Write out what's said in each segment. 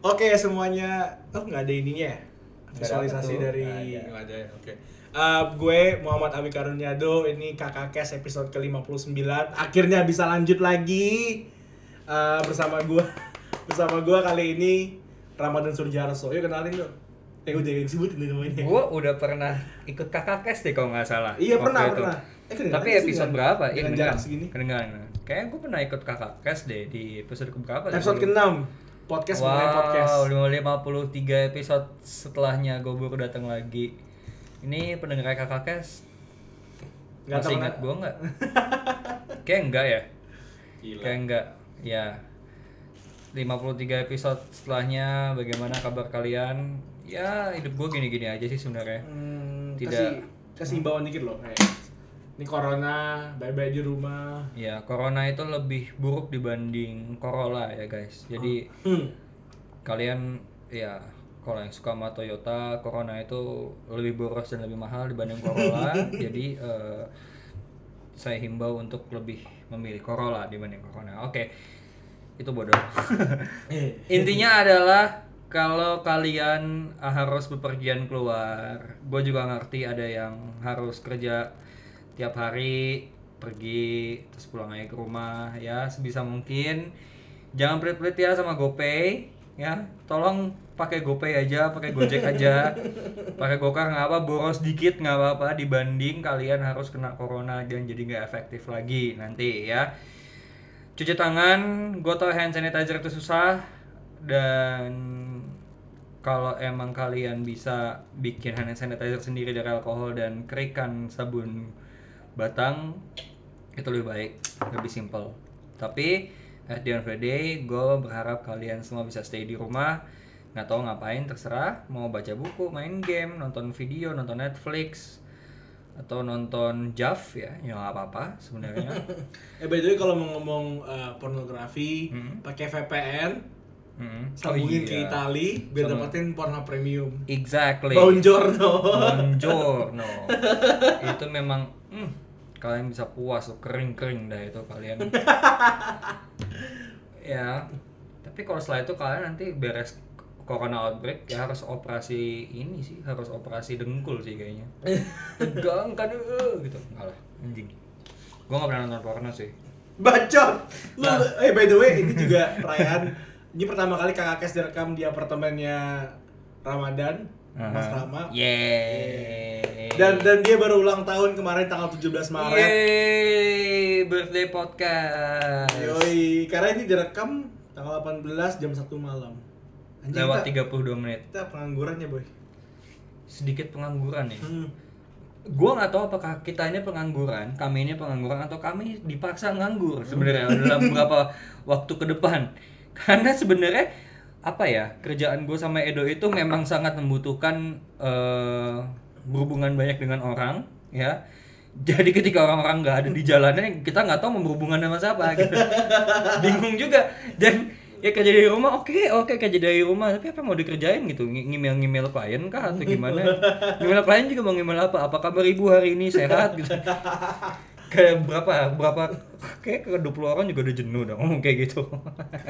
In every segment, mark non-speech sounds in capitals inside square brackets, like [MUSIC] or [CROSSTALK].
Oke semuanya, oh nggak ada ininya ya? Visualisasi ada dari Nggak ada. ya, Oke. Eh, gue Muhammad Abi Karunyado, ini kakak kes episode ke-59 Akhirnya bisa lanjut lagi Eh, Bersama gue [LAUGHS] Bersama gue kali ini Ramadan Surjarso, yuk kenalin dong Eh gue jadi sebutin nih namanya Gue udah pernah ikut kakak kes deh kalau nggak salah. Iya waktu pernah, itu. pernah Eh, Tapi episode berapa? Iya, segini Kedengeran. Kayaknya gue pernah ikut kakak kes deh di episode keberapa? tadi? Episode ke-6 Podcast mengenai podcast Wow, 53 episode setelahnya gue baru datang lagi. Ini pendengar kakak kes tahu masih ingat kenapa. gue nggak? [LAUGHS] Kayak enggak ya? Gila Kayak enggak. Ya. 53 episode setelahnya bagaimana kabar kalian? Ya, hidup gue gini-gini aja sih sebenarnya. Hmm, Tidak. kasih kasih imbauan dikit loh kayak ini corona bye-bye di rumah Ya, corona itu lebih buruk dibanding Corolla ya, guys. Jadi hmm. kalian ya kalau yang suka sama Toyota, Corona itu lebih boros dan lebih mahal dibanding Corolla. [LAUGHS] jadi eh, saya himbau untuk lebih memilih Corolla dibanding Corona. Oke. Itu bodoh. [LAUGHS] Eh, Intinya adalah kalau kalian harus bepergian keluar, gue juga ngerti ada yang harus kerja tiap hari pergi terus pulang aja ke rumah ya sebisa mungkin. Jangan pelit-pelit ya sama GoPay ya. Tolong pakai GoPay aja pakai Gojek aja. [LAUGHS] Pakai Gokar nggak apa boros dikit nggak apa-apa. Dibanding kalian harus kena corona dan jadi nggak efektif lagi nanti ya. Cuci tangan gue tau hand sanitizer itu susah. Dan kalau emang kalian bisa bikin hand sanitizer sendiri dari alkohol dan kerikan sabun batang itu lebih baik lebih simple. Tapi at the end of the day gue berharap kalian semua bisa stay di rumah. Nggak tahu ngapain terserah. Mau baca buku main game nonton video nonton Netflix atau nonton JAV ya ya nggak apa-apa sebenarnya. [LAUGHS] Eh by the way kalau mau ngomong eh, pornografi Hmm. pakai VPN Mm. sambungin Oh ke iya. Itali biar Sama- dapetin porno premium. Exactly. Buongiorno Buongiorno. [LAUGHS] itu memang hmm, kalian bisa puas tuh kering-kering dah itu kalian. [LAUGHS] ya. Tapi kalau setelah itu kalian nanti beres corona outbreak ya harus operasi ini sih, harus operasi dengkul sih kayaknya. [LAUGHS] Tegang kan eh, gitu. Enggak lah, anjing. Gua nggak pernah nonton porno sih. bacot lu Nah. eh by the way ini juga [LAUGHS] perayaan ini pertama kali kakak kes direkam di apartemennya Ramadan Mas Aha. Rama Yeay. Dan dan dia baru ulang tahun kemarin tanggal 17 Maret Yeay, birthday podcast. Yoi, karena ini direkam tanggal 18 jam 1 malam. Anjing Lewat kita, 32 menit. kita penganggurannya, boy. Sedikit pengangguran ya. Hmm. Gua nggak tahu apakah kita ini pengangguran, kami ini pengangguran atau kami dipaksa nganggur sebenarnya dalam beberapa waktu ke depan. Karena sebenarnya apa ya kerjaan gue sama Edo itu memang sangat membutuhkan eh, berhubungan banyak dengan orang ya. Jadi ketika orang-orang nggak ada di jalannya kita nggak tahu mau berhubungan sama siapa gitu. [LAUGHS] Bingung juga. Dan ya kerja dari rumah oke oke kerja dari rumah. Tapi apa yang mau dikerjain gitu? Ng- ngimel-ngimel klien kah atau gimana? Ngimel klien juga mau ngimel apa? Apa kabar ibu hari ini? Sehat gitu. Kayak berapa berapa kayak ke 20 orang juga udah jenuh dong ngomong [LAUGHS] kayak gitu.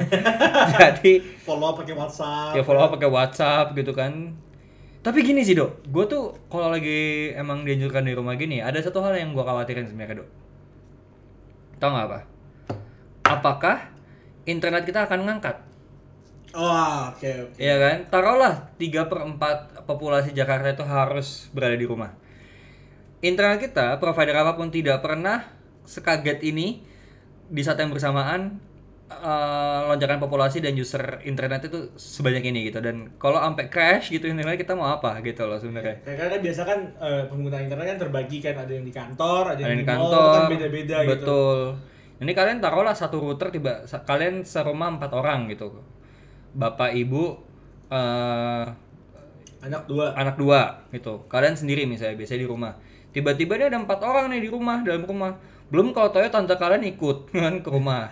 [LAUGHS] Jadi Follow pakai WhatsApp. ya follow up pakai WhatsApp gitu kan tapi gini sih dok gue tuh kalau lagi emang dianjurkan di rumah gini ada satu hal yang gue khawatirin sebenarnya dok tau nggak apa apakah internet kita akan ngangkat Oh, oke oke. Iya kan? Taruhlah 3 per 4 populasi Jakarta itu harus berada di rumah. Internet kita, provider apa pun tidak pernah sekaget ini di saat yang bersamaan eh, lonjakan populasi dan user internet itu sebanyak ini gitu dan kalau sampai crash gitu internet kita mau apa gitu loh sebenarnya. Kayak karena biasa kan eh, pengguna internet kan terbagi kan ada yang di kantor, ada Ada yang di di mall, kantor, kan beda-beda gitu. betul. Ini kalian taruhlah satu router tiba kalian serumah empat orang gitu, bapak ibu eh Anak dua. anak dua gitu kalian sendiri misalnya biasanya di rumah tiba-tiba ini ada empat orang nih di rumah dalam rumah belum kalau tahu tante kalian ikut [LAUGHS] kan ke rumah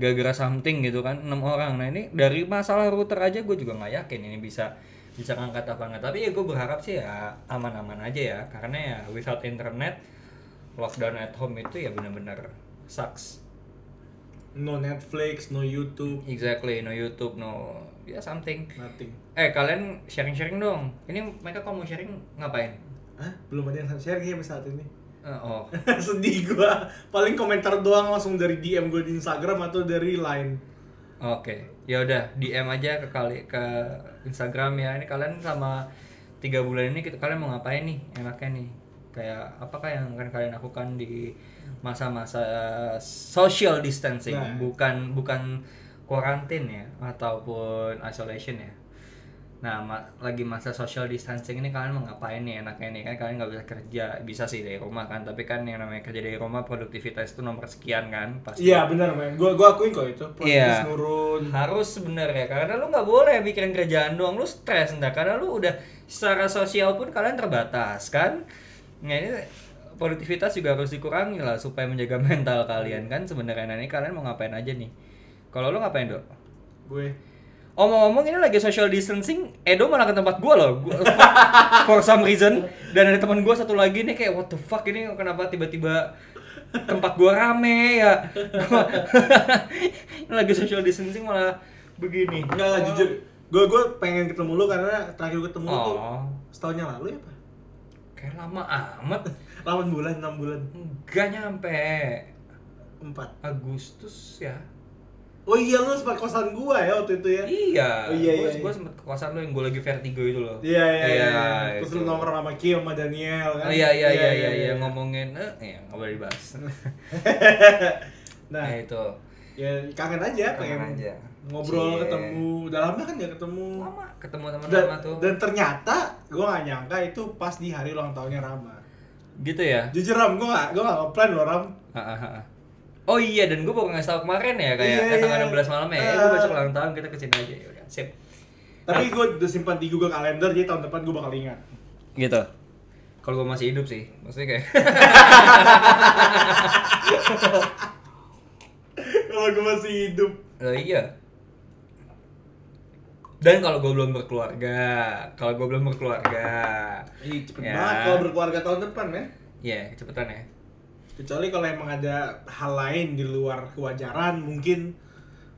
gara-gara something gitu kan enam orang nah ini dari masalah router aja gue juga nggak yakin ini bisa bisa ngangkat apa nggak tapi ya gue berharap sih ya aman-aman aja ya karena ya without internet lockdown at home itu ya benar-benar sucks no Netflix no YouTube Exactly, no YouTube, no ya something. nothing Eh kalian sharing-sharing dong. Ini mereka kalau mau sharing ngapain? Hah? belum ada yang share ya saat ini Eh, oh, [LAUGHS] sedih gua paling komentar doang langsung dari DM gue di Instagram atau dari Line oke. Ya udah DM aja ke kali ke Instagram ya. Ini kalian sama tiga bulan ini kita kalian mau ngapain nih? Enaknya nih. Kayak apakah yang akan kalian lakukan di masa-masa social distancing, Nah. bukan bukan quarantine ya ataupun isolation ya. Nah, ma- lagi masa social distancing ini kalian mau ngapain nih enaknya nih? Kan kalian nggak bisa kerja bisa sih dari rumah kan tapi kan yang namanya kerja dari rumah produktivitas itu nomor sekian kan pasti. Iya benar men. Gue gue akuin kok itu. Produktivitas nurun. Harus sebenarnya karena lu nggak boleh mikirin kerjaan doang lu stres ntar karena lu udah secara sosial pun kalian terbatas kan? Nah ini produktivitas juga harus dikurangi lah supaya menjaga [LAUGHS] mental kalian kan sebenarnya. Nah ini kalian mau ngapain aja nih? Kalau lu ngapain dok? Gue Omong-omong ini lagi social distancing, Edo malah ke tempat gua loh. Gua, [LAUGHS] for some reason dan ada teman gua satu lagi nih kayak what the fuck ini kenapa tiba-tiba tempat gua rame ya. Gua- [LAUGHS] ini lagi social distancing malah begini. enggak lah jujur gue gue pengen ketemu lu karena terakhir gue ketemu lu tuh Oh, setahunnya lalu ya pak kayak lama amat. [LAUGHS] 8 bulan 6 bulan Enggak nyampe 4 Agustus ya. Oh iya lu sempat kosan gua ya waktu itu ya Iya, Oh, iya, gua, iya, gua iya. sempet ke kosan lu yang gua lagi vertigo itu loh. iya iya iya terus itu. lu nomor sama Kim sama Daniel kan Oh iya iya iya iya, iya. ngomongin eh ya nggak boleh dibahas. nah Nah itu ya kangen aja Kangen pengen aja. ngobrol Cie. ketemu udah lama kan gak ketemu lama ketemu teman lama tuh. dan ternyata gue gak nyangka itu pas di hari ulang tahunnya Rama Gitu ya. jujur Ram gue gak gue gak ngeplan loh Ram. Oh iya dan gue baru ngasih tau kemarin ya kayak Iya, eh, tanggal iya. 16 malam ya. Eh, gue besok ulang tahun kita ke sini aja ya udah. Sip. tapi gue udah simpan di Google Calendar jadi tahun depan gue bakal ingat Gitu. Kalau gue masih hidup sih, maksudnya kayak [LAUGHS] kalau gue masih hidup Oh iya. Dan kalau gue belum berkeluarga, kalau gue belum berkeluarga, Ih, cepet Ya. banget kalau berkeluarga tahun depan men ya cepetan ya. Kecuali kalau emang ada hal lain di luar kewajaran mungkin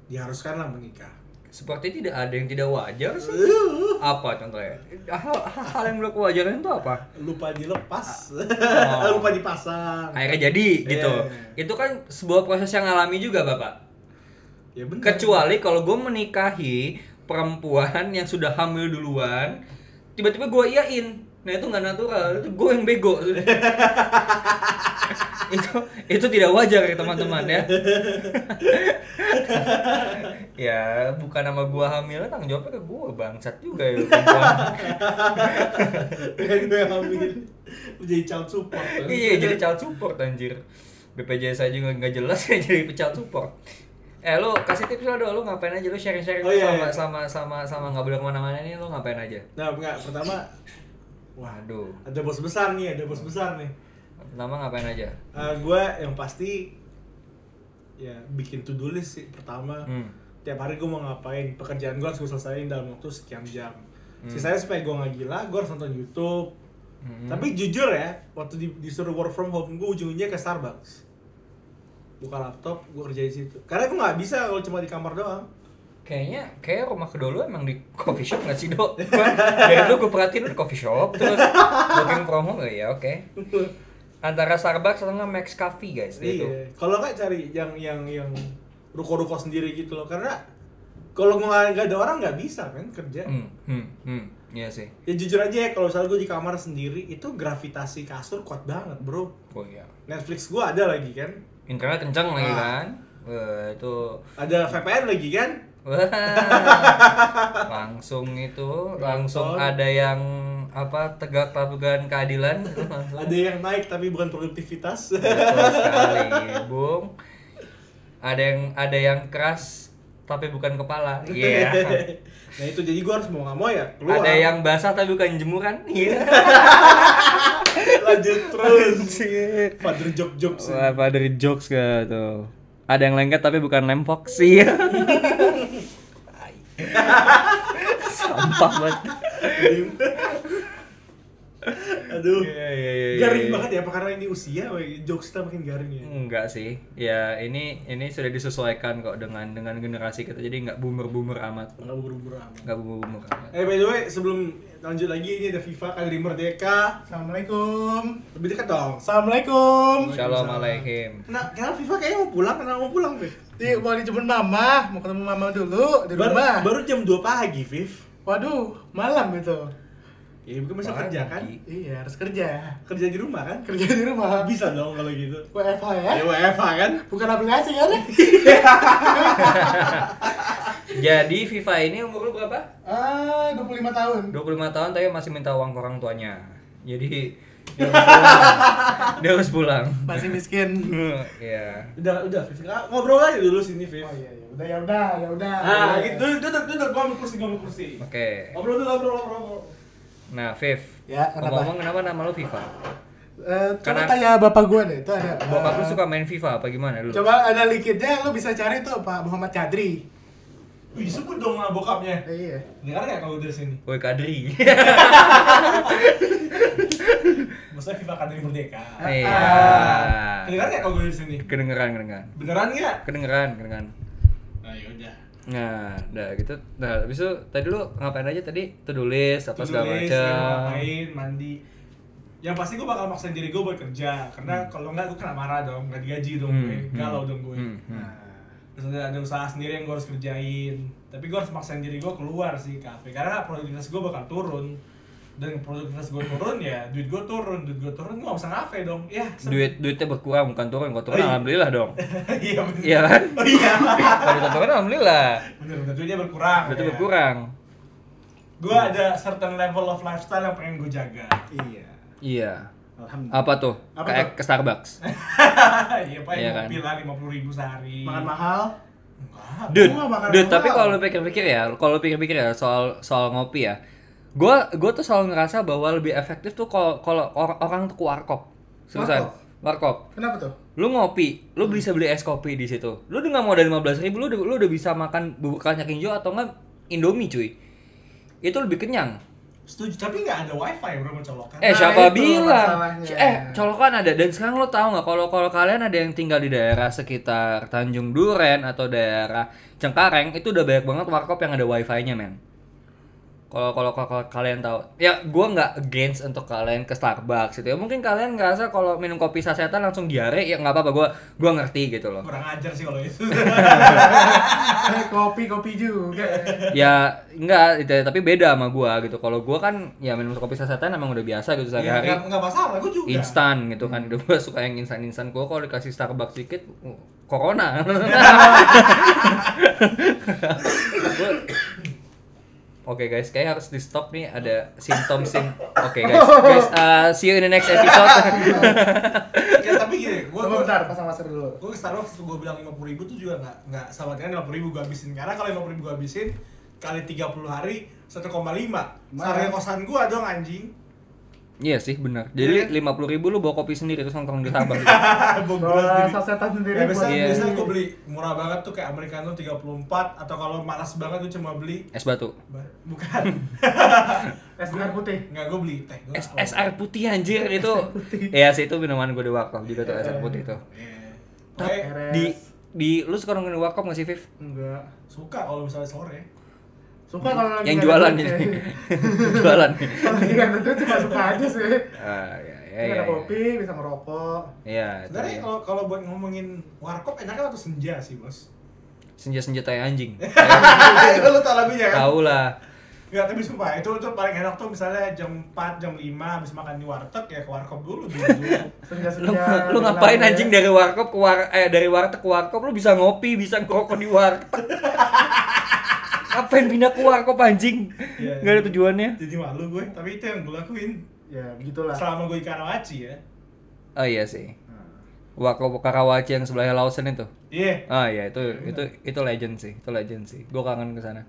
diharuskan lah menikah Seperti tidak ada yang tidak wajar sih. Uh, [LAUGHS] Apa contohnya? Hal, hal yang belum kewajaran itu apa? lupa dilepas Oh. [LAUGHS] lupa dipasang Akhirnya jadi gitu. Iya. Itu kan sebuah proses yang alami juga bapak. ya benar Kecuali kalau gue menikahi perempuan yang sudah hamil duluan, tiba-tiba gue iyain. Nah itu nggak natural, itu gue yang bego. [LAUGHS] itu itu tidak wajar ya teman-teman ya. [LAUGHS] ya bukan nama gue hamil, tanggung jawabnya ke gue bangsat juga ya dengan gue yang hamil menjadi child support kan? iya jadi child support anjir. BPJS saya juga nggak jelas ya jadi child support. Eh lu kasih tips lo dong, lu ngapain aja lu sharing-sharing Oh, tuh iya, sama, iya. sama sama sama nggak boleh ke mana-mana nih lu ngapain aja? nah enggak pertama Waduh. ada bos besar nih ada bos besar nih Pertama ngapain aja? gue yang pasti ya bikin to do list sih pertama Hmm. tiap hari gue mau ngapain pekerjaan gue harus gue selesaiin dalam waktu sekian jam Hmm. sisanya supaya gue nggak gila gue harus nonton YouTube Hmm. tapi jujur ya waktu di, disuruh work from home gue ujung-ujungnya ke Starbucks buka laptop gue kerja di situ karena gue nggak bisa kalau cuma di kamar doang Kayaknya kayak rumah kedua lu emang di coffee shop gak sih, Dok? Dari dulu gue perhatiin di coffee shop terus [LAUGHS] working from home ya oke. Antara Starbucks nggak Max Coffee, guys. Itu. iya kalau nggak cari yang yang yang ruko-ruko sendiri gitu loh karena kalau nggak ada orang nggak bisa kan kerja Hmm, hmm, hmm. Iya sih. ya jujur aja ya kalau misalnya gue di kamar sendiri itu gravitasi kasur kuat banget bro Oh iya. Netflix gue ada lagi kan Internet kencang lagi Ah. kan? Wah, itu ada VPN lagi kan Wah, [LAUGHS] langsung itu langsung Nonton. ada yang apa tegak lakukan keadilan [LAUGHS] ada yang naik tapi bukan produktivitas Betul sekali, Bung. Ada yang ada yang keras tapi bukan kepala. Iya. [LAUGHS] nah itu jadi gue harus mau nggak mau ya keluar Ada yang basah tapi bukan jemuran. Iya. [LAUGHS] lanjut terus father joke jokes Wah, dari jokes gak tuh? Ada yang lengket tapi bukan lem fox sih. Sampah banget. Aduh. Iya, iya, iya, iya, Garing iya. banget ya, apa karena ini usia, jokes kita makin garing ya. Enggak sih. Ya, ini ini sudah disesuaikan kok dengan dengan generasi kita. Jadi nggak boomer-boomer amat. Enggak buru-buru amat. Nggak boomer-boomer amat. Eh by the way, sebelum lanjut lagi ini ada FIFA Kadri Merdeka. Assalamualaikum. Lebih dekat dong. Assalamualaikum. Shalom alaikum. Nah, kenapa FIFA kayaknya mau pulang, kenapa mau pulang, Viv? Di mau dijemput mama, mau ketemu mama dulu di Baru, rumah. baru jam 2 pagi, Viv. Waduh, malam itu. Ya, bukan masih Pagi. kerja kan? Iya, harus kerja. Kerja di rumah kan? Kerja di rumah. Bisa dong kalau gitu. WFH ya? Ya WFH kan? Bukan aplikasi kan? [LAUGHS] Jadi FIFA ini umur lu berapa? Ah, 25 tahun. 25 tahun tapi masih minta uang ke orang tuanya. Jadi [LAUGHS] dia harus pulang. dia harus pulang. Masih miskin. [LAUGHS] Iya. Udah, udah, Viv. Ah, Ngobrol aja dulu sini, Viv. Oh iya, iya. Udah ya udah, ya udah. Ah, gitu. Duduk, duduk, duduk. Gua ambil kursi, gua ambil kursi. Oke. Ngobrol dulu, ngobrol, ngobrol, ngobrol. Nah, Viv. Ya, kenapa? Ngomong kenapa nama lu FIFA? Eh, coba Karena- tanya bapak gua deh, itu ada. Bokap lu eh, suka main FIFA apa gimana dulu? Coba ada likitnya, lu bisa cari tuh Pak Muhammad Kadri. Wih, sebut dong sama bokapnya. Eh, iya. Dengar nggak kalau dari sini? Woi Kadri. [LAUGHS] Maksudnya FIFA Kadri Merdeka. Iya. Dengar nggak kalau gue dari sini? Kedengeran, kedengeran. Beneran nggak? Kedengeran, kedengeran. Nah, yaudah. Nah, udah gitu. Nah, habis itu tadi lu ngapain aja tadi? To-do list apa segala macam. ya, ngapain, mandi. Yang pasti gue bakal maksain diri gue buat kerja. Karena kalau nggak gue kena marah dong, nggak digaji dong Hmm, gue. hmm. Galau dong gue. Hmm, hmm. Nah, Terus ada, ada usaha sendiri yang gue harus kerjain. Tapi gue harus maksain diri gue keluar sih kafe. Karena produktivitas gue bakal turun. Dan produktivitas gue turun ya, duit gue turun. Duit gue turun, gue gak bisa ngafe dong. Ya, sedih. Duit duitnya berkurang bukan turun. Kalau turun Oh, iya. alhamdulillah dong. [LAUGHS] Iya bener. Iya kan? [LAUGHS] Oh iya. Kalau turun alhamdulillah. Bener, bener. Duitnya berkurang. Duitnya ya. berkurang. Gue ada certain level of lifestyle yang pengen gue jaga. iya. Iya. Alhamdulillah. Apa tuh? Apa Kayak ke Starbucks. [LAUGHS] Iya, Pak, Iya yang kan? ngopi lah 50 ribu sehari. Makan mahal. Enggak. Dude, dude, tapi kalau lu pikir-pikir ya, kalau lu pikir-pikir ya soal soal ngopi ya, gua gua tuh selalu ngerasa bahwa lebih efektif tuh kalau kalau or- orang tuh ke warkop. Seriusan. Warkop. Kenapa tuh? Lu ngopi, lu bisa beli es kopi di situ. Lu dengan modal 15.000 ribu, lu, udah- lu udah bisa makan bubur kacang hijau atau enggak Indomie cuy. Itu lebih kenyang. Setuju, tapi nggak ada wifi bro mencolokan. Eh Nah, siapa bilang? masalahnya. Eh colokan ada dan sekarang lo tahu nggak kalau kalau kalian ada yang tinggal di daerah sekitar Tanjung Duren atau daerah Cengkareng itu udah banyak banget warkop yang ada wifi-nya men. Kalau kalau kalian tahu, ya gua nggak against untuk kalian ke Starbucks gitu ya. Mungkin kalian ngerasa kalau minum kopi sasetan langsung diare, ya nggak apa-apa. Gua gua ngerti gitu loh. Kurang ajar sih kalau itu. [LAUGHS] Kopi kopi juga. ya enggak, itu- tapi beda sama gua gitu. Kalau gua kan ya minum kopi sasetan emang udah biasa gitu ya, sehari-hari. nggak nggak masalah, gue juga. instan gitu kan udah gue suka yang instan instan gue kalau dikasih Starbucks dikit uh, corona [LAUGHS] [LAUGHS] Oke guys, kayak harus di stop nih ada simptom sim. Oke guys, guys, uh, see you in the next episode. [LAUGHS] ya tapi gini, gue Coba bentar, pasang masker dulu. gue ke Starbucks gue bilang lima puluh ribu tuh juga nggak nggak sama dengan lima puluh ribu gue habisin karena kalau lima puluh ribu gue habisin kali 30 hari 1,5 Sarga kosan gue dong anjing Iya sih benar. Jadi lima puluh ribu lu bawa kopi sendiri terus nongkrong di Starbucks. Bawa sasetan sendiri Ya, biasa, Iya. biasa gue beli murah banget tuh kayak Americano 34 atau kalau malas banget gue cuma beli Es batu. ba- bukan [LAUGHS] es air putih. nggak gue beli teh Gua Es, air putih anjir itu. Iya sih itu minuman gue di warkop juga tuh es air putih itu. Iya. Tapi di di lu suka nongkrong di warkop nggak sih Viv? Enggak. suka kalau misalnya sore Suka kalau lagi Yang jualan ini. sih. [LAUGHS] jualan. Kalau lagi nggak ada duit cuma suka aja sih. Ah, ya, ya, ya, ada ya. kopi, bisa ngerokok. Iya, itu sebenarnya kalau kalau buat ngomongin warkop enaknya waktu senja sih bos senja-senja tai anjing. [LAUGHS] lu tau lagunya kan Tahu lah. Enggak, tapi sumpah itu itu paling enak tuh misalnya jam 4, jam 5 habis makan di warteg ya ke warkop dulu dulu. Senja-senja. Lu, lu ngapain anjing ya. dari warkop ke war eh dari warteg ke warkop lu bisa ngopi, bisa ngerokok di warteg. [LAUGHS] Ngapain pindah ke warkop anjing? Iya. Gak ada tujuannya. Jadi malu gue, tapi itu yang gue lakuin Ya, begitulah. selama gue di Karawaci ya. Oh iya sih. Warkop Karawaci yang sebelahnya Lawson itu. Iya. Ah iya itu itu itu legend sih, itu legend sih. Gue kangen ke sana.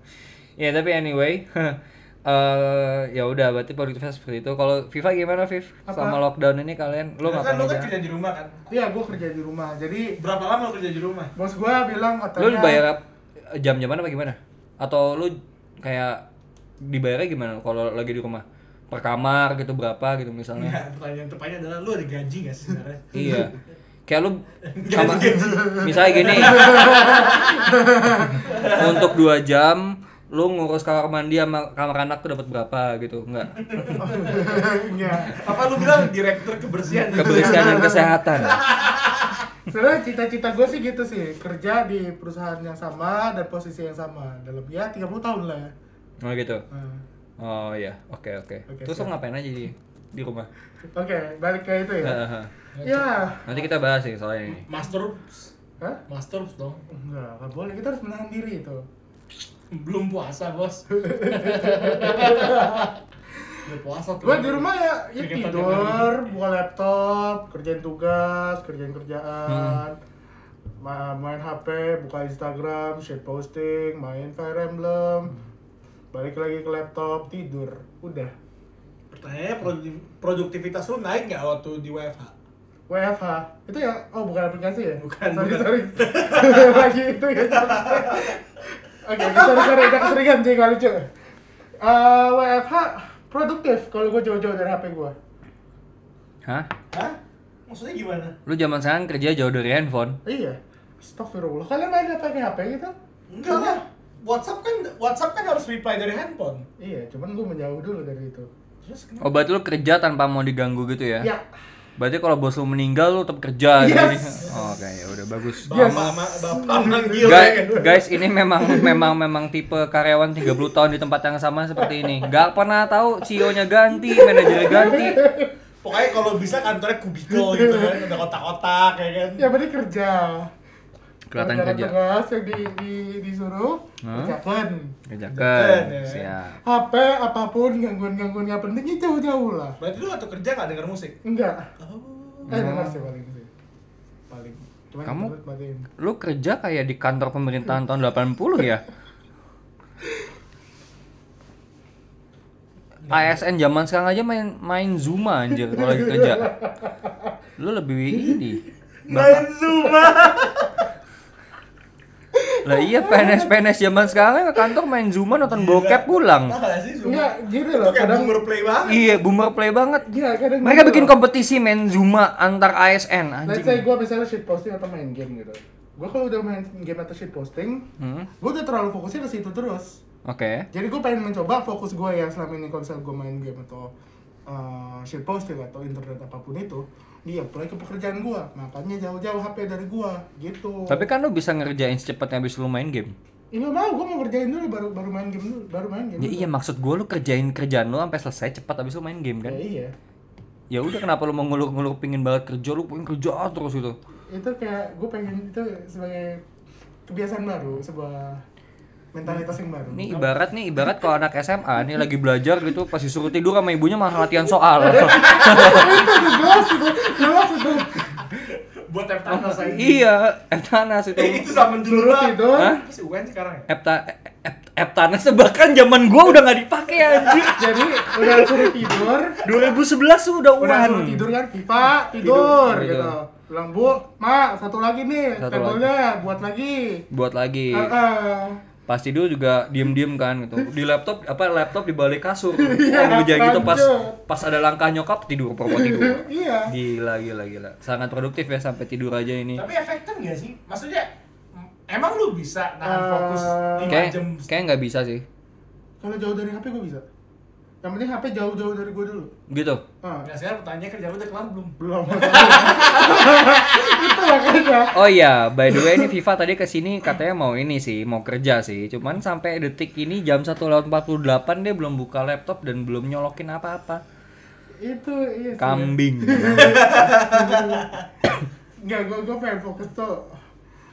Ya tapi anyway, [LAUGHS] eh ya udah berarti produktivitas seperti itu. Kalau Viva gimana Viv? Apa? Selama lockdown ini kalian lu Lu kan ngapain lu kan aja? kerja di rumah kan. Iya, gua kerja di rumah. Jadi Berapa lama lu kerja di rumah? bos gua bilang katanya Lu dibayar ap- jam-jam apa gimana? Atau lu kayak dibayarnya gimana kalau lagi di rumah? per kamar gitu berapa gitu misalnya. Enggak, pertanyaan tepatnya adalah lu ada gaji gak sih sebenarnya? Iya. Kayak lu sama misalnya gini. untuk dua jam lu ngurus kamar mandi sama kamar anak tuh dapat berapa gitu enggak Enggak. Apa lu bilang direktur kebersihan? kebersihan dan kesehatan Sebenarnya cita-cita gue sih gitu sih, kerja di perusahaan yang sama dan posisi yang sama dalam ya 30 tahun lah ya. oh gitu Nah, oh iya oke oke Oke, terus lu siap. ngapain aja di di rumah Oke, balik ke itu ya. Hahaha. Ya. nanti kita bahas sih soalnya ini Master Hah? Master dong. Enggak, enggak boleh. Kita harus menahan diri itu. Belum puasa, Bos. [LAUGHS] Puasa tuh. Gue di rumah ya, ya tidur, buka laptop, kerjain tugas, kerjain kerjaan, ma- main HP, buka Instagram, share posting, main Fire Emblem, balik lagi ke laptop, tidur, udah. Pertanyaannya produ- produktivitas lu naik nggak waktu di WFH? WFH itu ya, oh bukan aplikasi ya? Bukan, sorry bukan. sorry. [LAUGHS] lagi itu ya. Oke, sorry sorry, udah keseringan sih kali lucu. Eh, WFH produktif kalau gue jauh-jauh dari HP gue. hah Hah? Maksudnya gimana? lu zaman sekarang kerja jauh dari handphone Iya. Astagfirullah. Kalian main pakai HP gitu? Enggak lah. WhatsApp kan WhatsApp kan harus reply dari handphone. Iya, cuman gue menjauh dulu dari itu. Terus kenapa? oh berarti lu kerja tanpa mau diganggu gitu ya Ya. Berarti kalau bos lu meninggal lu tetap kerja gitu Yes. oh, oke ya udah bagus Bapak, ma- bapak manggil Guys, guys, ini memang memang memang tipe karyawan 30 tahun di tempat yang sama seperti ini. Gak pernah tahu CEO-nya ganti, manajernya ganti. Pokoknya kalau bisa kantornya kubikel gitu kan, ada kotak-kotak ya kan. Ya berarti kerja. Kelihatan kerja. Tugas yang di, di, disuruh Hah? kerjakan. Kerjakan. Kerjakan, ya. Siap. HP apa pun gangguan-gangguan nggak pentingnya jauh-jauh lah. Berarti lu waktu kerja nggak denger musik? Enggak. Oh. Eh dengar sih paling sih. Paling. Cuman Kamu-. Lu kerja kayak di kantor pemerintahan tahun 80 ya? ASN zaman sekarang aja main main Zuma anjir kalau lagi kerja. [LAUGHS] Lu lebih ini. Main Zuma. [LAUGHS] Lah iya PNS-PNS zaman sekarang ke kantor main Zuma nonton bokep pulang. Tahu nggak sih Zuma? Enggak, gini Itu loh, kadang- boomer play banget. Iya, boomer play banget. Iya, kadang Mereka gitu bikin loh. kompetisi main Zuma antar ASN Let's say anjing. gue misalnya shit posting atau main game gitu. Gue kalau udah main game atau shit posting, Hmm, gue udah terlalu fokusnya ke situ terus. Oke. Jadi gue pengen mencoba fokus gue yang selama ini kalau misalnya gue main game atau uh, shit posting atau internet apa pun itu, dia apply ke pekerjaan gue. Makanya jauh-jauh HP dari gue, gitu. Tapi kan lu bisa ngerjain secepatnya habis lu main game. Ya nggak mau, gue mau kerjain dulu baru baru main game dulu, baru main game. Ya dulu. iya maksud gua lu kerjain kerjaan lu sampai selesai cepat habis lu main game kan. Ya, iya. Ya udah kenapa lu mau ngulur-ngulur pingin banget kerja lu pengen kerja terus gitu. Itu kayak gue pengen itu sebagai kebiasaan baru, sebuah mentalitas yang baru. Ini ibarat nih ibarat kalau anak SMA nih lagi belajar gitu pas disuruh tidur sama ibunya malah latihan soal. itu tuh, jelas [LAUGHS] itu, jelas itu. Buat Eptanas aja. iya, Eptanas itu. Eh, itu zaman dulu Suruh tidur. Hah? Masih UN sekarang ya? Epta Ep- Eptanas bahkan zaman gua udah nggak dipakai anjir. [LAUGHS] Jadi udah suruh tidur, 2011 tuh udah udah uan. suruh tidur kan FIFA tidur, Tidur. gitu bilang bu mak satu lagi nih Satu tabelnya buat lagi Buat lagi. Ah, ah. Pas tidur juga diem-diem kan gitu. [LAUGHS] Di laptop apa laptop di balik kasur. Iya, Oh, ngerjain gitu pas pas ada langkah nyokap tidur pokok tidur. [LAUGHS] iya Gila gila gila. Sangat produktif ya sampai tidur aja ini. Tapi efektif nggak sih? Maksudnya m- emang lu bisa nahan Eh, fokus 5 Kayak jam? kayak nggak bisa sih. kalau jauh dari HP gue bisa yang penting HP jauh-jauh dari gue dulu Gitu. ah Nah, sekarang pertanyaannya kerja lu udah kelar belum? belum [LAUGHS] itu makanya Oh iya, by the way ini Viva tadi ke sini katanya mau ini sih, mau kerja sih. Cuman sampai detik ini jam 1 lewat 48 dia belum buka laptop dan belum nyolokin apa-apa. itu iya sih Kambing. [LAUGHS] nggak gue gue pengen fokus tuh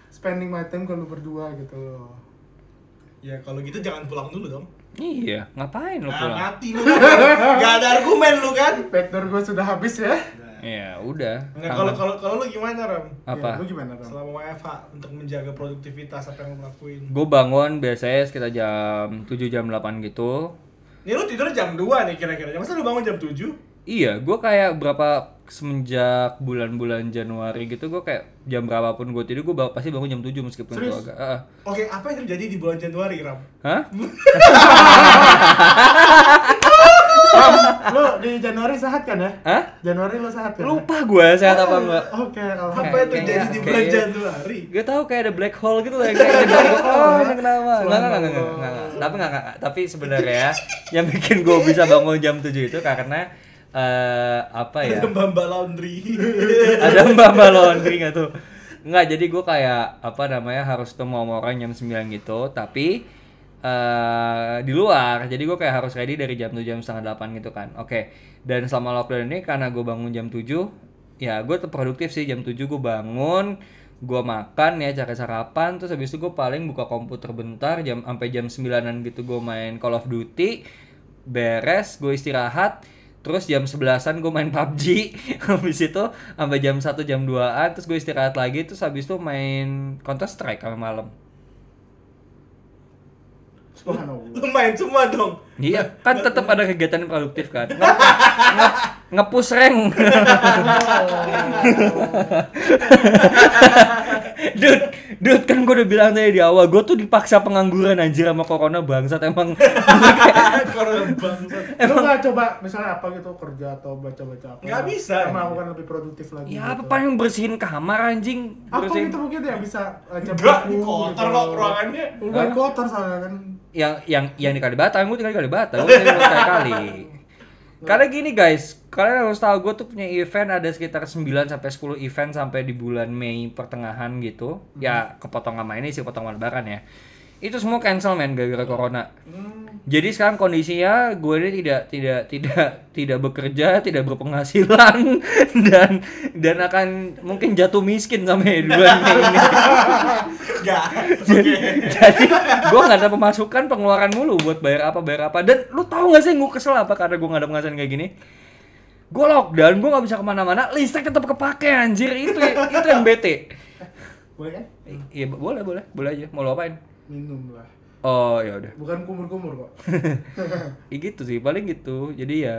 spending my time kalau berdua gitu loh Ya kalau gitu jangan pulang dulu dong. Iya, ngapain lu Nah, pulang? mati lu. Gak ada argumen lu kan? backdoor gue sudah habis ya Ya udah. Nggak, kalau kalau kalau lu gimana, Ram? apa? Ya, lu gimana Ram? Selama WFH untuk menjaga produktivitas apa yang lu lakuin? Gue bangun biasanya sekitar jam 7 jam 8 gitu. Nih lu tidur jam 2 nih kira-kira. Masa lu bangun jam 7? Iya, gue kayak berapa semenjak bulan-bulan Januari gitu gue kayak jam berapapun gue tidur gue pasti bangun jam 7 meskipun gue Serius? agak ah. Oke, apa yang terjadi di bulan Januari, Ram? Hah? Ram, di Januari sehat kan ya? Hah? Januari lo sehat kan? ya? Lupa gue sehat apa enggak. Oke, alhamdulillah. Apa itu Kayaknya- jadi di bulan Januari? Gue tahu kayak ada black hole gitu loh yang kayak gitu. Oh, ini kenapa? Enggak, enggak, enggak, enggak, enggak, enggak. Tapi enggak, enggak. Tapi sebenarnya yang bikin gue bisa bangun jam 7 itu karena eh apa ya? Ada Mbak Mbak Laundry. [LAUGHS] ada mbak mbak laundry nggak tuh? Nggak jadi gue kayak apa namanya harus ketemu sama orang jam 9 gitu tapi eh di luar. Jadi gue kayak harus ready dari jam 7 jam setengah 8 gitu kan. Oke dan selama lockdown ini karena gue bangun jam 7 ya gue produktif sih. Jam 7 gue bangun gue makan ya cari sarapan. Terus habis itu gue paling buka komputer bentar jam sampai jam 9an gitu gue main Call of Duty beres gue istirahat terus jam 11an gue main PUBG [LAUGHS] habis itu sampai jam 1 jam 2an terus gue istirahat lagi terus habis itu main Counter Strike sampai malam. Lu main semua dong. iya kan tetap ada kegiatan yang produktif kan. Nge, nge, nge-push rank [LAUGHS] [LAUGHS] Dude, dude kan gue udah bilang tadi di awal gue tuh dipaksa pengangguran anjir sama corona bangsat emang [LAUGHS] Korban bangsat. Lo nggak coba misalnya apa gitu kerja atau baca-baca apa? Nggak bisa. Yang Melakukan lebih produktif lagi. ya apa gitu. paling bersihin kamar anjing Apa bersihin gitu mungkin yang bisa baca Enggak, buku kotor gitu. kok ruangannya. Lumayan kotor soalnya kan. yang yang yang di Kalibata, gue tinggal di Kalibata, gue tinggal [LAUGHS] kali kali. Karena gini guys, kalian harus tahu gue tuh punya event ada sekitar 9 sampai 10 event sampai di bulan Mei pertengahan gitu. Ya kepotong sama ini sih potong lebaran ya. Itu semua cancel men gara-gara corona. Jadi sekarang kondisinya gue ini tidak tidak tidak tidak bekerja, tidak berpenghasilan [LAUGHS] dan dan akan mungkin jatuh miskin sampai [LAUGHS] bulan Mei ini. Enggak. [LAUGHS] Jadi gue nggak ada pemasukan pengeluaran mulu buat bayar apa bayar apa dan lu tahu nggak sih gue kesel apa karena gue nggak ada penghasilan kayak gini gue lockdown gue nggak bisa ke mana-mana listrik tetap kepake anjir itu itu yang bete Boleh kan? Iya boleh boleh boleh aja mau lo apain Minum lah. oh ya udah Bukan kumur-kumur kok. [LAUGHS] ya gitu sih paling gitu jadi ya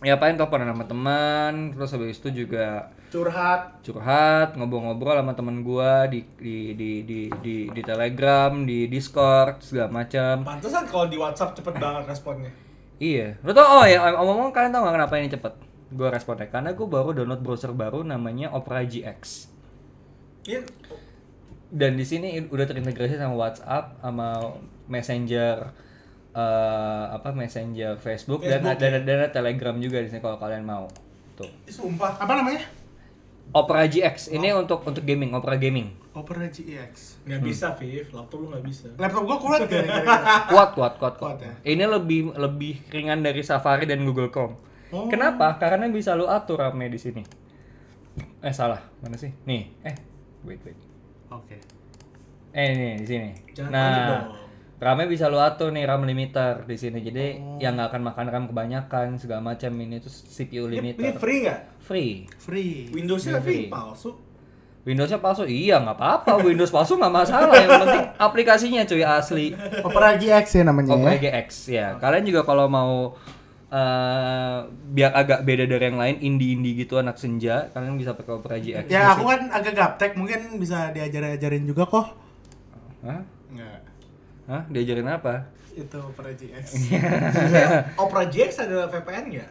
ya apain telepon sama teman terus habis itu juga Curhat. curhat ngobrol-ngobrol sama temen gua di di di di di, di Telegram di Discord segala macam Pantesan kalau di WhatsApp cepet banget responnya. Iya. Lo tau oh ya omong-omong kalian tau gak kenapa ini cepet? Gue responnya karena gue baru download browser baru namanya Opera GX. Iya. Dan di sini udah terintegrasi sama WhatsApp, sama Messenger eh, apa Messenger Facebook, dan Facebook, ada, dan ada Telegram juga di sini kalau kalian mau. Tuh. Ih, Sumpah. Apa namanya? Opera GX ini untuk untuk gaming, Opera gaming. Opera GX. Nggak bisa, Viv. Laptop lu nggak bisa. Laptop gua kuat [LAUGHS] ya kira-kira. Kuat, kuat, kuat, kuat. Kuat ya? Ini lebih lebih ringan dari Safari dan Google Chrome. Oh. Kenapa? Karena bisa lu atur RAM-nya di sini. Eh salah, mana sih? Nih, eh wait wait. Oke. Eh ini di sini. Jangan nah. RAM-nya bisa lu atur nih RAM limiter di sini. Jadi Oh. yang nggak akan makan RAM kebanyakan segala macam ini tuh CPU limiter. ini free nggak? Free. Free. Windowsnya free. free palsu. Windowsnya palsu? Iya nggak apa-apa. Windows palsu nggak masalah. Yang penting aplikasinya cuy asli. Opera GX ya namanya Opera ya. GX ya. Kalian juga kalau mau eh biar agak beda dari yang lain indie-indie gitu anak senja, kalian bisa pakai Opera GX. Ya aku kan agak gaptek mungkin bisa diajar-ajarin juga kok. Hah? Enggak. Hah? Diajarin apa? Itu Opera GX. [LAUGHS] Opera GX adalah VPN nggak?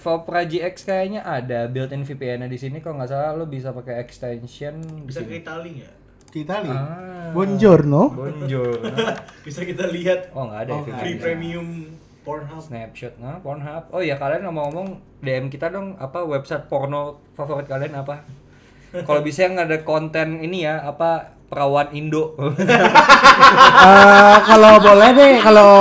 Opera GX kayaknya ada built-in VPN-nya di sini kalau nggak salah lo bisa pakai extension di Bisa ke Itali nggak? Kita lihat. Ah. Buongiorno. Bonjour. [LAUGHS] Bisa kita lihat Oh nggak ada Oh, ya nggak free premium Pornhub. Snapshot, nah Pornhub. Oh ya kalian ngomong-ngomong DM kita dong apa website porno favorit kalian apa? Kalau bisa yang ada konten ini ya apa perawan Indo. [LAUGHS] [LAUGHS] Eh, kalau boleh deh kalau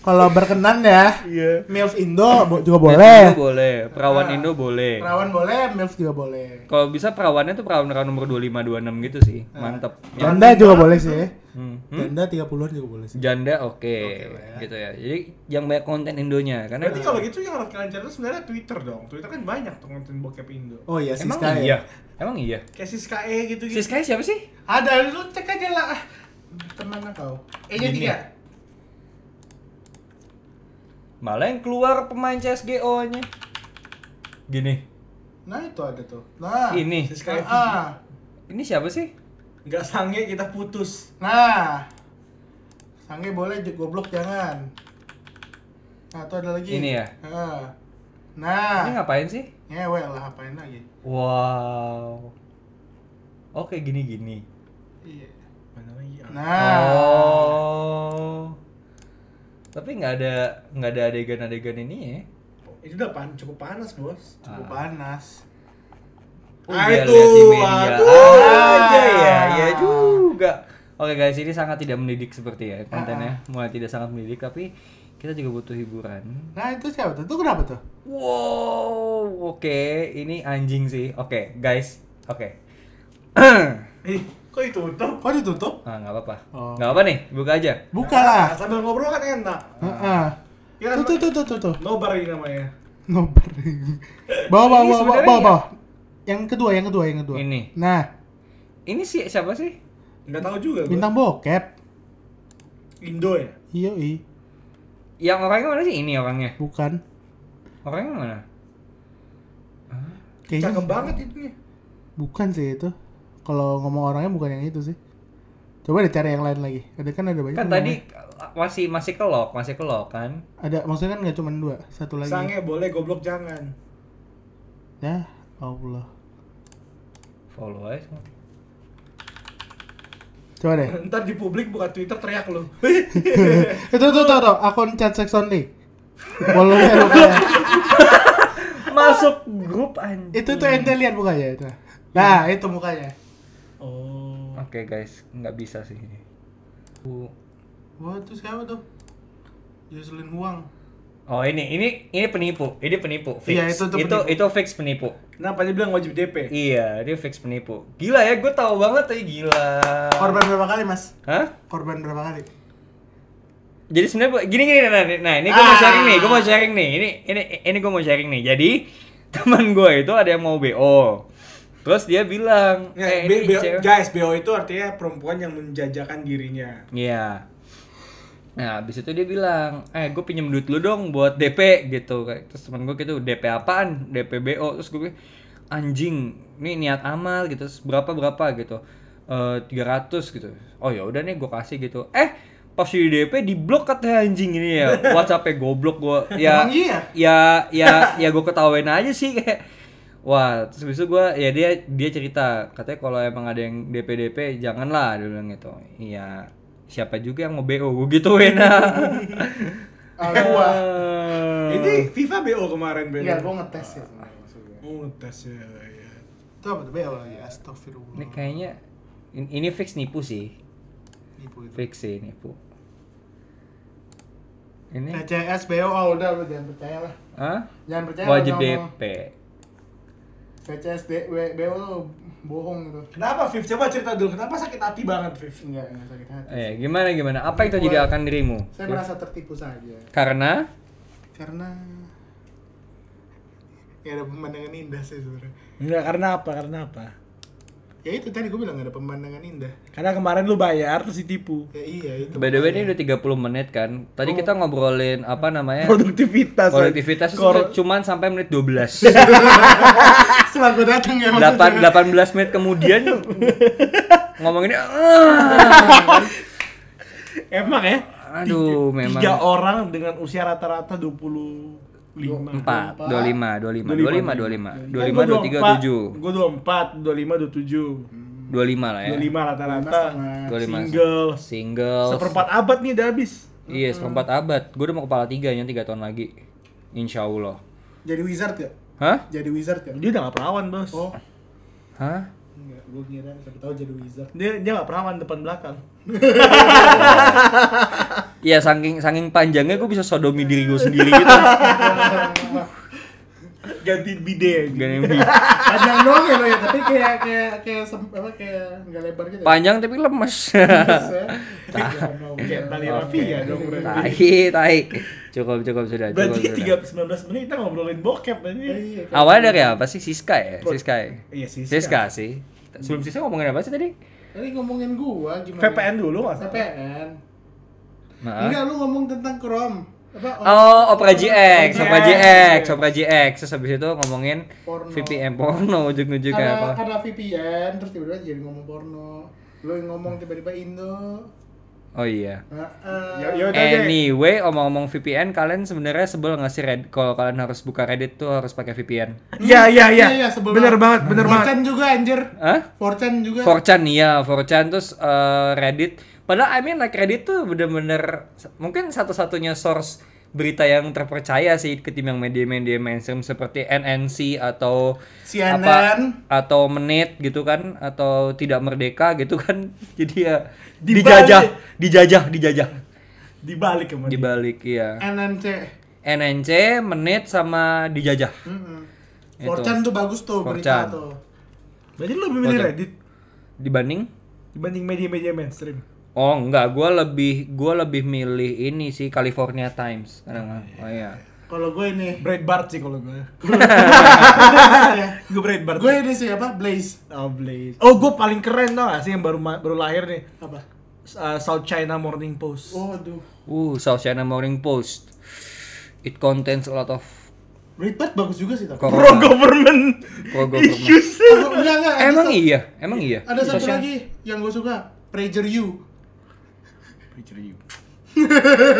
kalau berkenan ya. Iya. MILF Indo bo- juga boleh. Indo boleh, perawan Ah. Indo boleh. Perawan boleh, MILF juga boleh. Kalau bisa perawannya tuh perawan-perawan nomor 25 26 gitu sih. Mantep. Ya. Janda juga boleh sih. Hmm. Hmm? Janda 30-an juga boleh sih. Janda oke lah ya. gitu ya. Jadi yang banyak konten Indonya karena Berarti kalau gitu yang harus kalian cari sebenarnya Twitter dong. Twitter kan banyak tuh konten bokep Indo. Oh iya, emang Siska iya. ya. Emang iya. Kayak Siska E gitu gitu. Siska siapa sih? Ada, lu cek aja lah. Ah, Ke mana kau? E-nya tiga. Malah yang keluar pemain CSGO-nya. Gini. Nah itu ada tuh. Nah. Ini. Siska E. Ah, Ini siapa sih? Nggak sange kita putus. Nah. Sange boleh, goblok jangan. Nah, tuh ada lagi. Ini ya? Ah. Nah, Ini ngapain sih? ngewe lah apain lagi? Wow. Oke gini-gini. Iya. Mana lagi? Ah. Nah, Oh. Tapi nggak ada nggak ada adegan-adegan ini ya? Ini udah pan cukup panas, Bos. cukup Ah. panas. Oh, Ah, itu, lihat di media aduh. aja ya, ya juga. Oke guys, ini sangat tidak mendidik seperti ya kontennya, mulai tidak sangat mendidik tapi kita juga butuh hiburan. Nah, itu siapa tuh? Itu kenapa tuh? Wow, oke, ini anjing sih. Oke, guys, oke. [COUGHS] Ih, kok ditutup? Kok ditutup? ah nggak apa-apa, Oh. nggak apa nih, buka aja. Buka lah. Ah, sambil ngobrol kan enak. Heeh. Ya, Tuh, tuh, tuh, tuh, tuh, tuh. Nobar ini namanya. Nobar. [LAUGHS] Bawa, bawa, bawa, bawa, bawa. Yang kedua, yang kedua, yang kedua. Ini. Nah, Ini sih siapa sih? Enggak tahu juga gua. bintang bokep. Indo ya? Iya, iya. Yang orangnya mana sih? Ini orangnya. Bukan. Orangnya mana? Kayaknya Cakep banget itu. Bukan sih itu. Kalau ngomong orangnya bukan yang itu sih. Coba deh cari yang lain lagi. Ada kan ada banyak. Kan yang tadi lain. masih masih kelok, masih kelok kan? ada maksudnya kan nggak cuma dua, satu lagi. Sange boleh, goblok jangan. Ya Allah. Follow aja. semua. Coba deh. [LAUGHS] Ntar di publik buka Twitter teriak lu. [LAUGHS] itu tuh tuh tuh akun chat sex only. Follow ya mukanya. [LAUGHS] Masuk grup anjing. Itu tuh ente lihat mukanya itu. Nah, itu mukanya. Oh. Oke guys, nggak bisa sih ini. Uh, Wah, itu siapa tuh? Jocelyn Huang. Oh ini ini ini penipu, ini penipu. Fix. Iya, itu tuh itu, penipu. itu fix penipu. Kenapa dia bilang wajib DP? Iya, dia fix penipu. Gila ya, gue tahu banget tuh gila. Korban berapa kali, Mas? Hah? Korban berapa kali? Jadi sebenarnya gini gini nah, nah, nah ini gue mau Ah. sharing nih, gue mau sharing nih. Ini ini ini gue mau sharing nih. Jadi [LAUGHS] teman gue itu ada yang mau BO. Terus dia bilang, Ya, eh B- ini B- guys, BO itu artinya perempuan yang menjajakan dirinya. Iya. Nah, abis itu dia bilang, eh gue pinjem duit lu dong buat DP gitu. Kayak terus temen gue gitu, DP apaan? DP BO. Terus gue anjing, ini niat amal gitu. Terus berapa berapa gitu? Eh 300 gitu. Oh ya udah nih gue kasih gitu. Eh pas di DP di blok katanya anjing ini ya. WhatsApp goblok gue. [LAUGHS] Ya, iya? ya ya ya gue ketawain aja sih kayak wah terus habis itu gue ya dia dia cerita katanya kalau emang ada yang DP DP janganlah dia bilang gitu iya siapa juga yang mau BO gue gituin [LAUGHS] [LAUGHS] Ah, gua. Ini FIFA BO kemarin BO. Iya, gua ngetes ya maksudnya. Oh, tes ya. ya. Itu apa tuh BO lagi? Astagfirullah. ini kayaknya in- ini fix nipu sih Nipu itu. fix sih nipu ini TCS BO, oh udah lu jangan percaya lah. Hah? Jangan percaya wajib DP TCS BO lu bohong gitu. Kenapa Viv? Coba cerita dulu. Kenapa sakit hati banget Viv? Enggak, enggak sakit hati. eh gimana gimana apa yang terjadi akan dirimu Saya merasa tertipu saja. karena Karena ya ada pemandangan indah sih sebenarnya. Enggak, karena apa? Karena apa? Ya itu tadi gue bilang ada pemandangan indah. Karena kemarin lu bayar terus ditipu. Ya iya itu. by the way ini udah 30 menit kan tadi kita ngobrolin apa namanya Produktivitas. produktivitas itu Kor- cuman sampai menit 12 Setelah gue datang ya Delapan, maksudnya. 18 menit kemudian [LAUGHS] ngomonginnya "Ah." Emang ya? aduh Tiga- memang Tiga orang dengan usia rata-rata 25 empat. Dua lima dua lima. Dua lima dua lima dua lima. Dua tiga tujuh. Gue 24, 25, 27 dua lima lah ya. 25 rata-rata. Setengah. dua lima. Single. Single. Seperempat abad nih udah habis. Iya seperempat abad. Gue udah mau kepala tiga yang tiga tahun lagi. Insya allah. Jadi wizard ya? hah? Jadi wizard ya? Dia udah gak perawan bos. Oh, hah enggak. Gue kira siapa tahu jadi wizard. Dia, dia gak perawan depan belakang [LAUGHS] Iya saking saking panjangnya gue bisa sodomi diri gue sendiri gitu [LAUGHS] Ganti bide Gak yang [LAUGHS] bi- Panjang doang ya lo ya, tapi kayak kayak kayak apa kayak enggak lebar gitu. ya? panjang tapi lemes ya. Mau. Kayak tali rafia ya dong tai tai cukup cukup sudah cukup Berarti sudah 3, 19 menit kita ngobrolin bokep aja Iya, kayak- awalnya dari apa sih Siska ya Siska ya? Iya sih Siska sih sebelum Siska ngomongin apa sih tadi Tadi ngomongin gua gimana? VPN dulu mas VPN. Nah. Enggak, lu ngomong tentang Chrome. Apa? Oh, Opera GX, Opera GX. GX, Opera GX. Terus habis itu ngomongin Porno. VPN porno ujung-ujungnya apa? karena VPN terus tiba-tiba jadi ngomong porno. Lu yang ngomong tiba-tiba Indo. Oh iya. Heeh. Ya, ya udah deh. Anyway, omong-omong VPN, kalian sebenarnya sebel nggak sih Reddit kalau kalian harus buka Reddit tuh harus pakai VPN? Iya iya iya. Iya, sebel Bener banget, bener banget. 4chan juga anjir. Hah? 4chan juga. 4chan iya, 4chan terus eh, Reddit. Padahal I mean like Reddit tuh bener-bener mungkin satu-satunya source berita yang terpercaya sih ketimbang media-media mainstream seperti NNC atau CNN. apa atau menit gitu kan atau tidak merdeka gitu kan [LAUGHS] jadi ya Dibalik. dijajah dijajah dijajah Dibalik sama dia. dibalik ya NNC. NNC menit sama dijajah Heeh. Itu. 4chan tuh bagus tuh berita 4chan. tuh. Berarti lu lebih milih. Reddit dibanding dibanding media-media mainstream. Oh enggak, gua lebih gua lebih milih ini sih California Times. Kadang oh iya. Kalau gue ini Breitbart sih kalau gue. [LAUGHS] gue Breitbart. gue ini sih apa? Blaze. Oh, Blaze. Oh, gue paling keren tau gak sih yang baru baru lahir nih. Apa? Uh, South China Morning Post. Oh, aduh. Uh, South China Morning Post. It contains a lot of Breitbart bagus juga sih tapi. Corona. Pro government Pro [LAUGHS] government. issues. Oh, enggak, enggak. ada Emang iya, emang iya. Ada satu lagi yang gue suka. Prager You.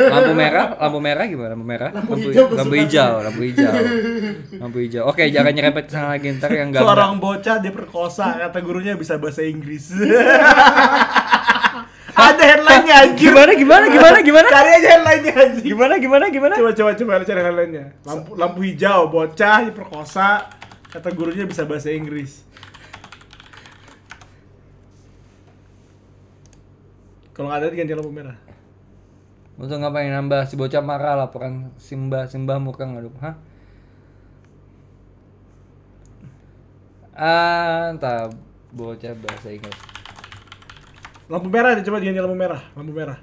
Lampu merah, lampu merah gimana? Lampu merah? Lampu hijau gua lampu hijau, lampu hijau. Lampu hijau. Oke, [LAUGHS] jangan nyerempet ke sana lagi ntar yang enggak. Seorang bocah diperkosa, kata gurunya bisa bahasa Inggris. [LAUGHS] [LAUGHS] Ada headline-nya anjir. Gimana gimana gimana gimana? Cari aja headline-nya anjir. Gimana gimana gimana? Coba coba coba cari headline-nya. Lampu lampu hijau, bocah diperkosa, kata gurunya bisa bahasa Inggris. Kalau nggak ada ganti lampu merah. Untuk ngapain nambah si bocah marah laporan Simba Simba muka ngaduk, hah? Ah, entah bocah bahasa Inggris. Lampu merah deh, coba diganti lampu merah, lampu merah.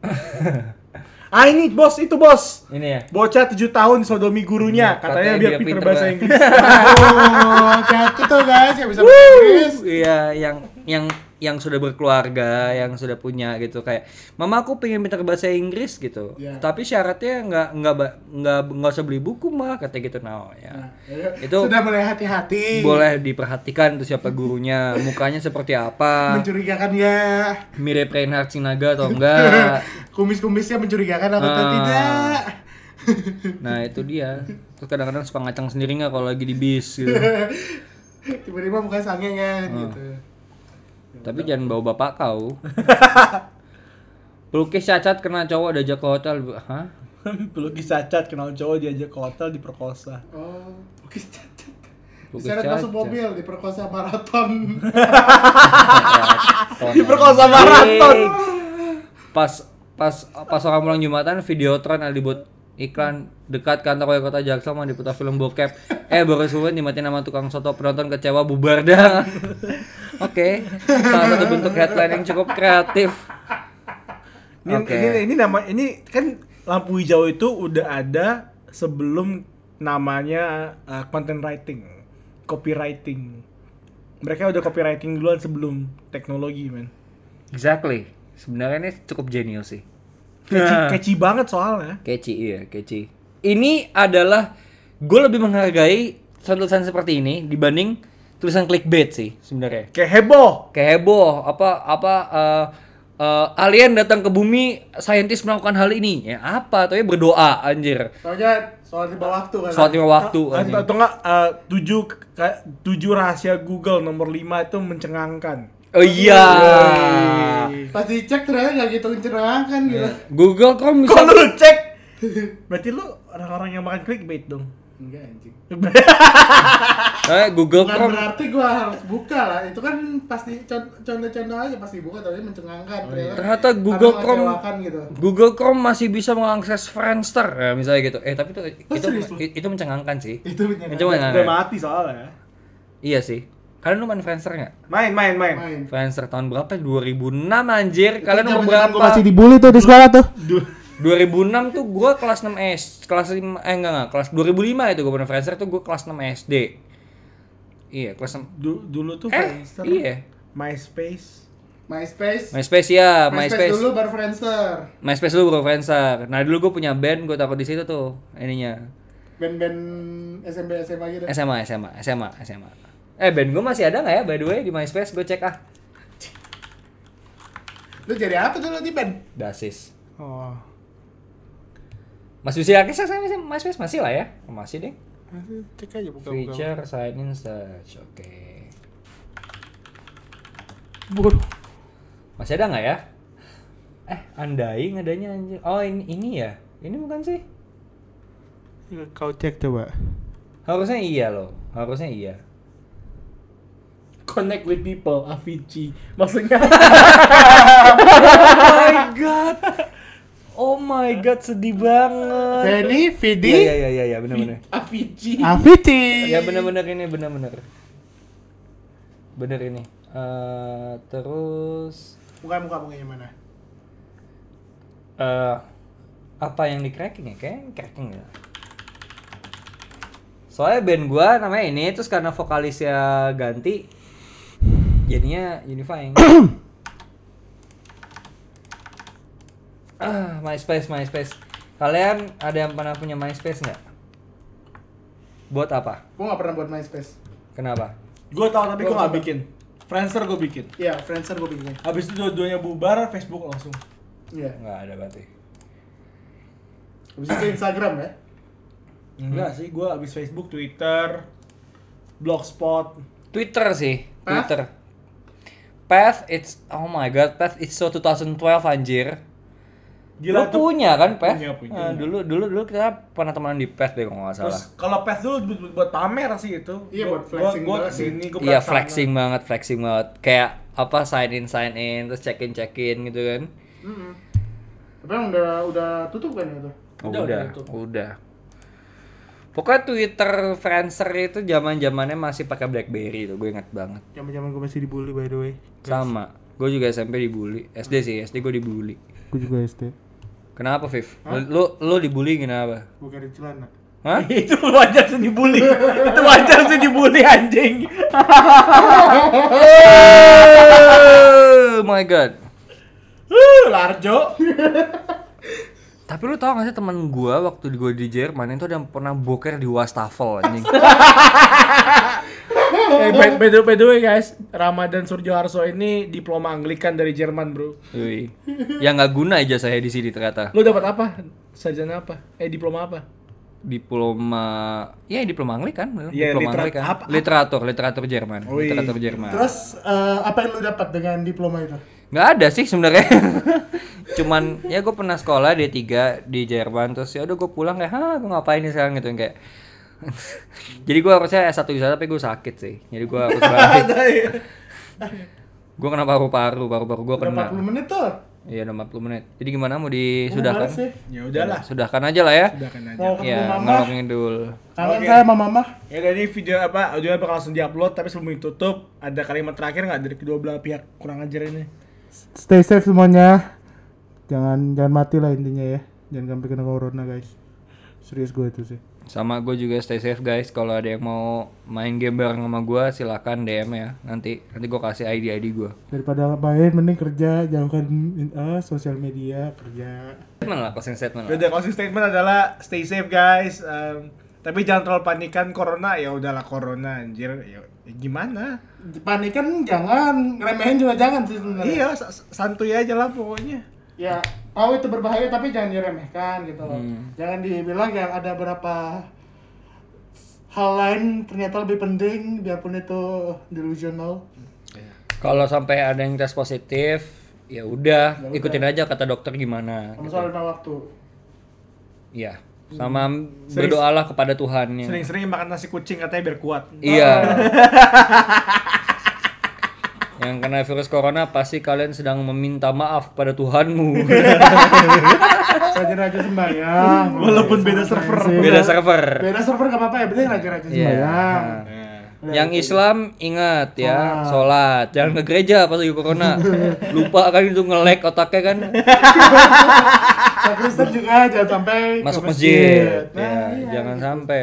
[LAUGHS] ah ini bos, itu bos. Ini ya. Bocah 7 tahun disodomi gurunya, Hmm, katanya, katanya biar pinter pinter bahasa bah- Inggris. [LAUGHS] Oh, hati tuh guys yang bisa bahasa Inggris. Iya, yang yang yang sudah berkeluarga, yang sudah punya gitu kayak mama aku pengen pintar bahasa Inggris gitu. Iya. Tapi syaratnya nggak nggak nggak nggak usah beli buku mah katanya gitu. Nah, ya. Ya, Itu- sudah mulai hati-hati. Boleh diperhatikan tuh siapa gurunya, mukanya seperti apa, Mencurigakan ya. mirip Reinhard Sinaga atau enggak. [LAUGHS] Kumis-kumisnya mencurigakan atau Ah. tidak. [LAUGHS] Nah itu dia. Terus kadang-kadang suka ngacang sendiri nggak kalau lagi di bis gitu. [LAUGHS] Tiba-tiba bukan sange Ah. gitu. Tapi jangan bawa bapak kau. [LAUGHS] Pelukis cacat kena cowok diajak ke hotel. Hah? [LAUGHS] Pelukis cacat kenal cowok diajak ke hotel diperkosa. Oh, lukis cacat. Pelukis Diseret masuk mobil, diperkosa maraton. [LAUGHS] Diperkosa maraton. Pas pas pas orang pulang Jumatan Videotron ada dibuat iklan dekat kantor wali kota Jaksel mau diputar film bokep. Eh baru sebulan dimatiin nama tukang soto penonton kecewa bubar dah. [LAUGHS] Oke, salah satu bentuk headline yang cukup kreatif. Ini, Oke. ini ini nama ini kan lampu hijau itu udah ada sebelum namanya uh, content writing, copywriting. Mereka udah copywriting duluan sebelum teknologi, men. Exactly. Sebenarnya ini cukup jenius sih. Catchy, catchy banget soalnya. Keci iya, keci. Ini adalah gue lebih menghargai tulisan seperti ini dibanding tulisan clickbait sih sebenarnya. Kayak heboh. Kayak heboh apa apa eh, eh, alien datang ke bumi, saintis melakukan hal ini. Ya apa? Tapi berdoa anjir. Soalnya soal tiba waktu kan. Sholat lima waktu Atau, anjing. atau enggak uh, tujuh tujuh rahasia Google nomor 5 itu mencengangkan. Oh iya. Pas dicek ternyata nggak gitu mencerahkan gitu. Google Chrome bisa Kalau lu cek [LAUGHS] Berarti lu orang-orang yang makan clickbait dong. Enggak anjing. [LAUGHS] eh, Google Bukan Chrome berarti gua harus buka lah. Itu kan pasti con- contoh-contoh aja pasti buka tapi mencengangkan. ternyata. Ternyata Google Chrome- gitu. Google Chrome masih bisa mengakses Friendster ya, misalnya gitu. Eh tapi itu Oh, itu serius itu mencengangkan sih. Itu mencengangkan. Itu mencengangkan. Udah mati soalnya. Iya sih. Kalian lu main Friendster nggak? Main main main. Main. Friendster tahun berapa? 2006 anjir. Kalian umur Zaman-zaman gua berapa? Masih dibully tuh di sekolah tuh. 2006 tuh gua kelas 6 S, kelas 5 eh enggak enggak, kelas 2005 itu gua main Friendster tuh gua kelas 6 SD. Iya, kelas 6. Du- dulu tuh Eh, Friendster, iya. MySpace. MySpace. MySpace ya, MySpace MySpace. dulu baru Friendster. MySpace dulu bro Friendster. Nah, dulu gua punya band, gua taruh di situ tuh ininya. Band-band SMP SMA gitu. SMA, SMA, SMA, SMA. Eh, band gua masih ada nggak ya by the way di MySpace? Gua cek ah. Lu jadi apa dulu di band? Basis. Oh. Masih usia akses saya masih MySpace masih lah ya. Masih deh. Cek aja buka Feature sign in search. Oke. Bur. Masih ada nggak ya? Eh, andai adanya anjir. Oh, ini ini ya. Ini bukan sih? Kau cek coba. Harusnya iya loh. Harusnya iya. Connect with people, Avicii. Maksudnya [LAUGHS] oh my god. Oh my god, sedih banget. Feni, Vidi, Iya iya iya iya benar-benar. Avicii. Aviti. Ya benar-benar ini benar-benar. Bener ini. Eh terus Bukan muka mukanya mana? eh apa yang di cracking ya? Kayak cracking ya. Soalnya band gua namanya ini terus karena vokalisnya ganti jadinya unifying. [COUGHS] ah, MySpace, MySpace. Kalian ada yang pernah punya MySpace nggak? Buat apa? Gua nggak pernah buat MySpace. Kenapa? Gue tau tapi gue Gua gak coba. bikin. Friendster gue bikin. Iya, Friendster gue bikinnya. Habis itu dua-duanya bubar, Facebook langsung. Iya. Nggak ada berarti. Habis itu [COUGHS] Instagram ya. Enggak sih, gue habis Facebook, Twitter, Blogspot. Twitter sih, Hah? Path, it's oh my god, Path it's so 2012 anjir. Gila Lu tuh. punya kan Path? Punya, punya. Ah, dulu dulu dulu kita pernah temenan di Path deh kalau nggak salah. Terus kalau Path dulu buat, buat pamer sih itu. Iya, buat flexing gua, gua ke sini, Iya flexing banget, flexing banget. Kayak apa sign in sign in terus check in check in gitu kan. Mm Tapi emang udah udah tutup kan itu? Oh, Udah, udah, udah. Pokoknya Twitter Friendster itu zaman zamannya masih pakai BlackBerry itu, gue ingat banget. Zaman-zaman gue masih dibully by the way. Sama, gue juga SMP dibully. SD sih, SD gue dibully. Gue juga SD. Kenapa, Viv? Lu, lu dibully kenapa? Gue cari celana. Hah? [LAUGHS] itu wajar sih dibully. itu wajar sih dibully anjing. [LAUGHS] oh my god. Uh, [LAUGHS] Larjo. Tapi lu tau gak sih teman gua waktu gua di Jerman itu ada yang pernah boker di wastafel anjing. [LAUGHS] eh, by, by, the, by the way guys, Ramadan Surjoharso ini diploma Anglikan dari Jerman, Bro. Wih. Yang nggak guna aja saya di sini ternyata. Lu dapat apa? Sarjana apa? Eh, diploma apa? Diploma, ya diploma Anglikan, Iya, diploma literat- Anglikan. apa- apa? Literatur, literatur Jerman, Wih. literatur Jerman. Terus eh, apa yang lu dapat dengan diploma itu? Nggak ada sih sebenarnya. [LAUGHS] Cuman ya gue pernah sekolah D3 di Jerman terus ya udah gue pulang kayak, "Hah, gue ngapain nih sekarang?" gitu kayak [LAUGHS] Jadi gue harusnya S1 di sana tapi gue sakit sih. Jadi gue harus [LAUGHS] balik. gue kena paru-paru, paru-paru gue kena. 40 menit tuh. Iya, udah 40 menit. Jadi gimana mau disudahkan? Ya udahlah. Sudahkan aja lah ya. Sudahkan aja. Mau ketemu Ya, mama. ngalor ngidul. Kangen Oke. saya sama mama. Ya udah ini video apa audionya bakal langsung diupload tapi sebelum ditutup ada kalimat terakhir nggak dari kedua belah pihak kurang ajar ini? Stay safe semuanya. Jangan jangan mati lah intinya ya. Jangan sampai kena corona guys. Serius gue itu sih. Sama gue juga stay safe guys. Kalau ada yang mau main game bareng sama gue silakan DM ya. Nanti nanti gue kasih ID ID gue. Daripada ngapain mending kerja, jauhkan eh, sosial media, kerja. Statement lah, closing statement Ya lah. Udah closing statement adalah stay safe guys. Um, tapi jangan terlalu panikan corona ya udahlah corona anjir. Ya, ya gimana? Panikan jangan, ngeremehin juga jangan sih sebenarnya. Iya, sa- sa- santuy aja lah pokoknya. Ya, tahu itu berbahaya tapi jangan diremehkan gitu loh. Hmm. Jangan dibilang yang ada berapa hal lain ternyata lebih penting biarpun itu delusional. Kalau sampai ada yang tes positif, ya udah ikutin aja kata dokter gimana. Sama gitu. soal waktu. Iya. Sama berdoalah kepada Tuhan ya. Sering-sering makan nasi kucing katanya biar kuat. Iya. [LAUGHS] yang kena virus corona pasti kalian sedang meminta maaf kepada Tuhanmu. [LAUGHS] Raja-raja sembahyang. Walaupun beda server. Beda server. Beda server gak apa-apa ya, penting raja-raja Iya. sembahyang. Nah, Yang Islam ingat ya, sholat. Jangan ke gereja pas lagi corona. [LAUGHS] Lupa kan itu nge-lag otaknya kan. [LAUGHS] Kristen juga jangan sampai ke Masuk masjid. Nah, Ya, iya. jangan sampai.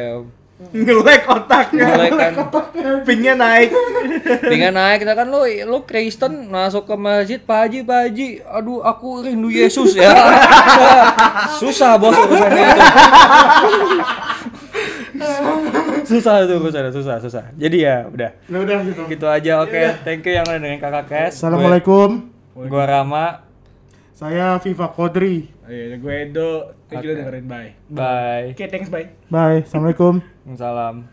Nge-lag otaknya. Nge-lag kan. Pingnya naik. [LAUGHS] Dengan naik kita kan lu lu Kristen masuk ke masjid Pak Haji Pak Haji aduh aku rindu Yesus ya susah bos urusannya itu susah itu urusannya susah susah jadi ya udah Nah, udah gitu. gitu aja oke thank you yang udah dengan kakak Kes Assalamualaikum. gua, gua Rama Saya Viva Kodri. Oh, iya, gue Edo. Thank you udah dengerin. Bye. Bye. Oke, thanks, bye. Bye. Assalamualaikum. Salam.